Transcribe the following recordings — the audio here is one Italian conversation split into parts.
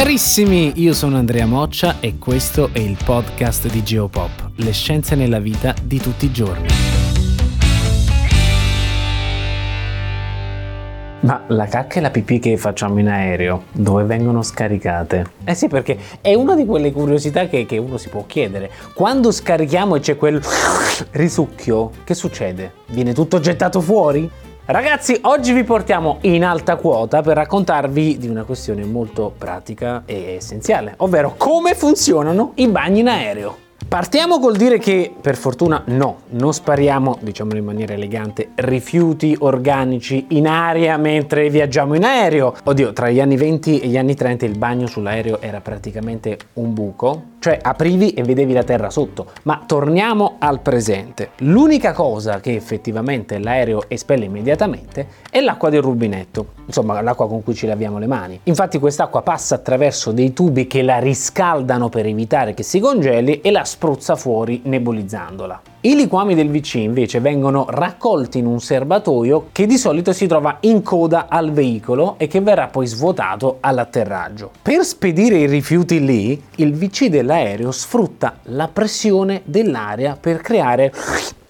Carissimi, io sono Andrea Moccia e questo è il podcast di Geopop, le scienze nella vita di tutti i giorni. Ma la cacca e la pipì che facciamo in aereo, dove vengono scaricate? Eh sì, perché è una di quelle curiosità che, che uno si può chiedere. Quando scarichiamo e c'è quel risucchio, che succede? Viene tutto gettato fuori? Ragazzi, oggi vi portiamo in alta quota per raccontarvi di una questione molto pratica e essenziale, ovvero come funzionano i bagni in aereo. Partiamo col dire che per fortuna no, non spariamo, diciamolo in maniera elegante, rifiuti organici in aria mentre viaggiamo in aereo. Oddio, tra gli anni 20 e gli anni 30 il bagno sull'aereo era praticamente un buco, cioè aprivi e vedevi la terra sotto. Ma torniamo al presente. L'unica cosa che effettivamente l'aereo espelle immediatamente è l'acqua del rubinetto, insomma l'acqua con cui ci laviamo le mani. Infatti quest'acqua passa attraverso dei tubi che la riscaldano per evitare che si congeli e la spruzza fuori nebulizzandola. I liquami del VC invece vengono raccolti in un serbatoio che di solito si trova in coda al veicolo e che verrà poi svuotato all'atterraggio. Per spedire i rifiuti lì, il VC dell'aereo sfrutta la pressione dell'aria per creare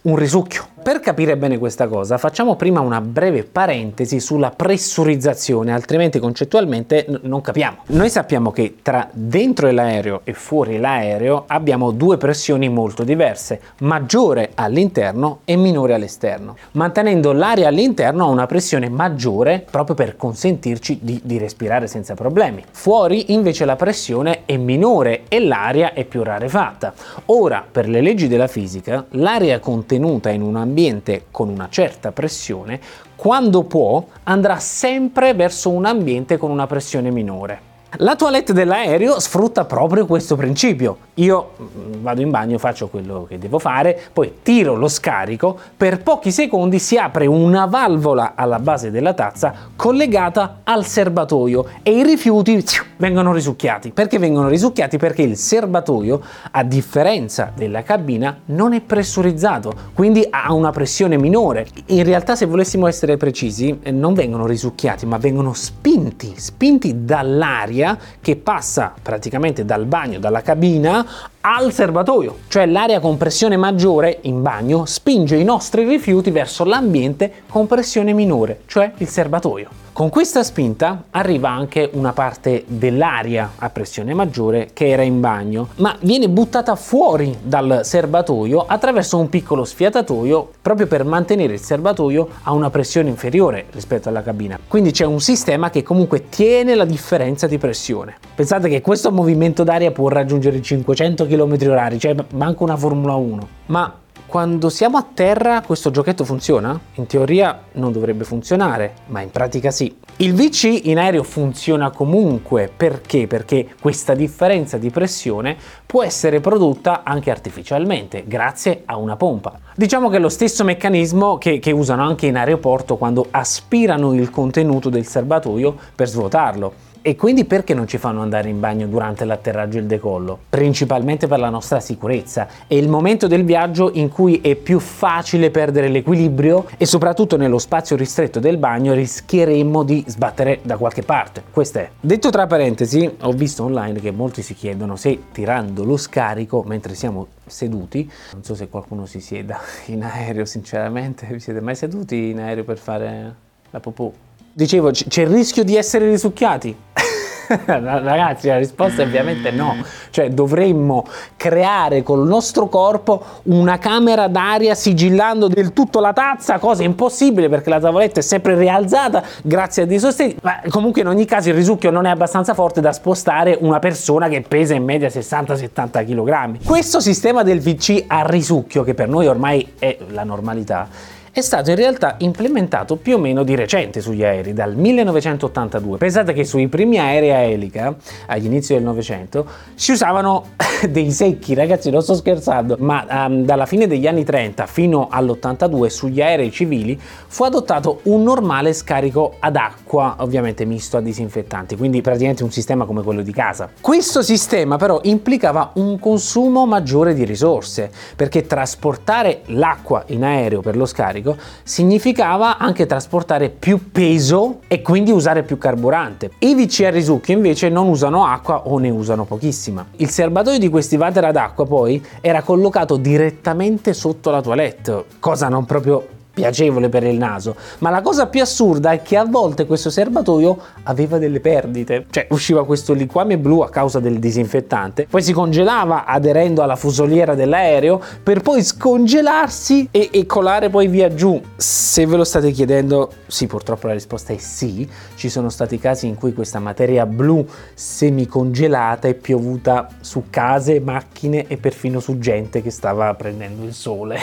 un risucchio. Per capire bene questa cosa, facciamo prima una breve parentesi sulla pressurizzazione, altrimenti concettualmente n- non capiamo. Noi sappiamo che tra dentro l'aereo e fuori l'aereo abbiamo due pressioni molto diverse, maggiore all'interno e minore all'esterno, mantenendo l'aria all'interno a una pressione maggiore proprio per consentirci di, di respirare senza problemi. Fuori invece la pressione è minore e l'aria è più rarefatta. Ora, per le leggi della fisica, l'aria contenuta in un ambiente con una certa pressione, quando può, andrà sempre verso un ambiente con una pressione minore. La toilette dell'aereo sfrutta proprio questo principio. Io mm, vado in bagno, faccio quello che devo fare, poi tiro lo scarico, per pochi secondi si apre una valvola alla base della tazza collegata al serbatoio e i rifiuti vengono risucchiati. Perché vengono risucchiati? Perché il serbatoio, a differenza della cabina, non è pressurizzato, quindi ha una pressione minore. In realtà, se volessimo essere precisi, eh, non vengono risucchiati, ma vengono spinti, spinti dall'aria che passa praticamente dal bagno, dalla cabina al serbatoio, cioè l'aria con pressione maggiore in bagno spinge i nostri rifiuti verso l'ambiente con pressione minore, cioè il serbatoio. Con questa spinta arriva anche una parte dell'aria a pressione maggiore che era in bagno, ma viene buttata fuori dal serbatoio attraverso un piccolo sfiatatoio proprio per mantenere il serbatoio a una pressione inferiore rispetto alla cabina. Quindi c'è un sistema che comunque tiene la differenza di pressione. Pensate che questo movimento d'aria può raggiungere i 500 km h cioè manca una Formula 1. Ma quando siamo a terra questo giochetto funziona? In teoria non dovrebbe funzionare, ma in pratica sì. Il VC in aereo funziona comunque perché? Perché questa differenza di pressione può essere prodotta anche artificialmente, grazie a una pompa. Diciamo che è lo stesso meccanismo che, che usano anche in aeroporto quando aspirano il contenuto del serbatoio per svuotarlo. E quindi perché non ci fanno andare in bagno durante l'atterraggio e il decollo? Principalmente per la nostra sicurezza. È il momento del viaggio in cui è più facile perdere l'equilibrio e soprattutto nello spazio ristretto del bagno rischieremmo di sbattere da qualche parte. Questo è. Detto tra parentesi, ho visto online che molti si chiedono se tirando lo scarico mentre siamo seduti, non so se qualcuno si sieda in aereo sinceramente, vi siete mai seduti in aereo per fare la popò? Dicevo, c'è il rischio di essere risucchiati? Ragazzi, la risposta è ovviamente no. Cioè, dovremmo creare col nostro corpo una camera d'aria sigillando del tutto la tazza, cosa impossibile perché la tavoletta è sempre rialzata grazie a dei sostegni. Ma comunque, in ogni caso, il risucchio non è abbastanza forte da spostare una persona che pesa in media 60-70 kg. Questo sistema del VC a risucchio, che per noi ormai è la normalità, è stato in realtà implementato più o meno di recente sugli aerei, dal 1982. Pensate che sui primi aerei a elica, agli inizi del Novecento, si usavano dei secchi, ragazzi, non sto scherzando, ma um, dalla fine degli anni 30 fino all'82 sugli aerei civili fu adottato un normale scarico ad acqua, ovviamente misto a disinfettanti, quindi praticamente un sistema come quello di casa. Questo sistema però implicava un consumo maggiore di risorse, perché trasportare l'acqua in aereo per lo scarico significava anche trasportare più peso e quindi usare più carburante. I VC a invece non usano acqua o ne usano pochissima. Il serbatoio di questi water ad acqua poi era collocato direttamente sotto la toilette, cosa non proprio piacevole per il naso, ma la cosa più assurda è che a volte questo serbatoio aveva delle perdite, cioè usciva questo liquame blu a causa del disinfettante, poi si congelava aderendo alla fusoliera dell'aereo per poi scongelarsi e, e colare poi via giù. Se ve lo state chiedendo, sì, purtroppo la risposta è sì, ci sono stati casi in cui questa materia blu semicongelata è piovuta su case, macchine e perfino su gente che stava prendendo il sole.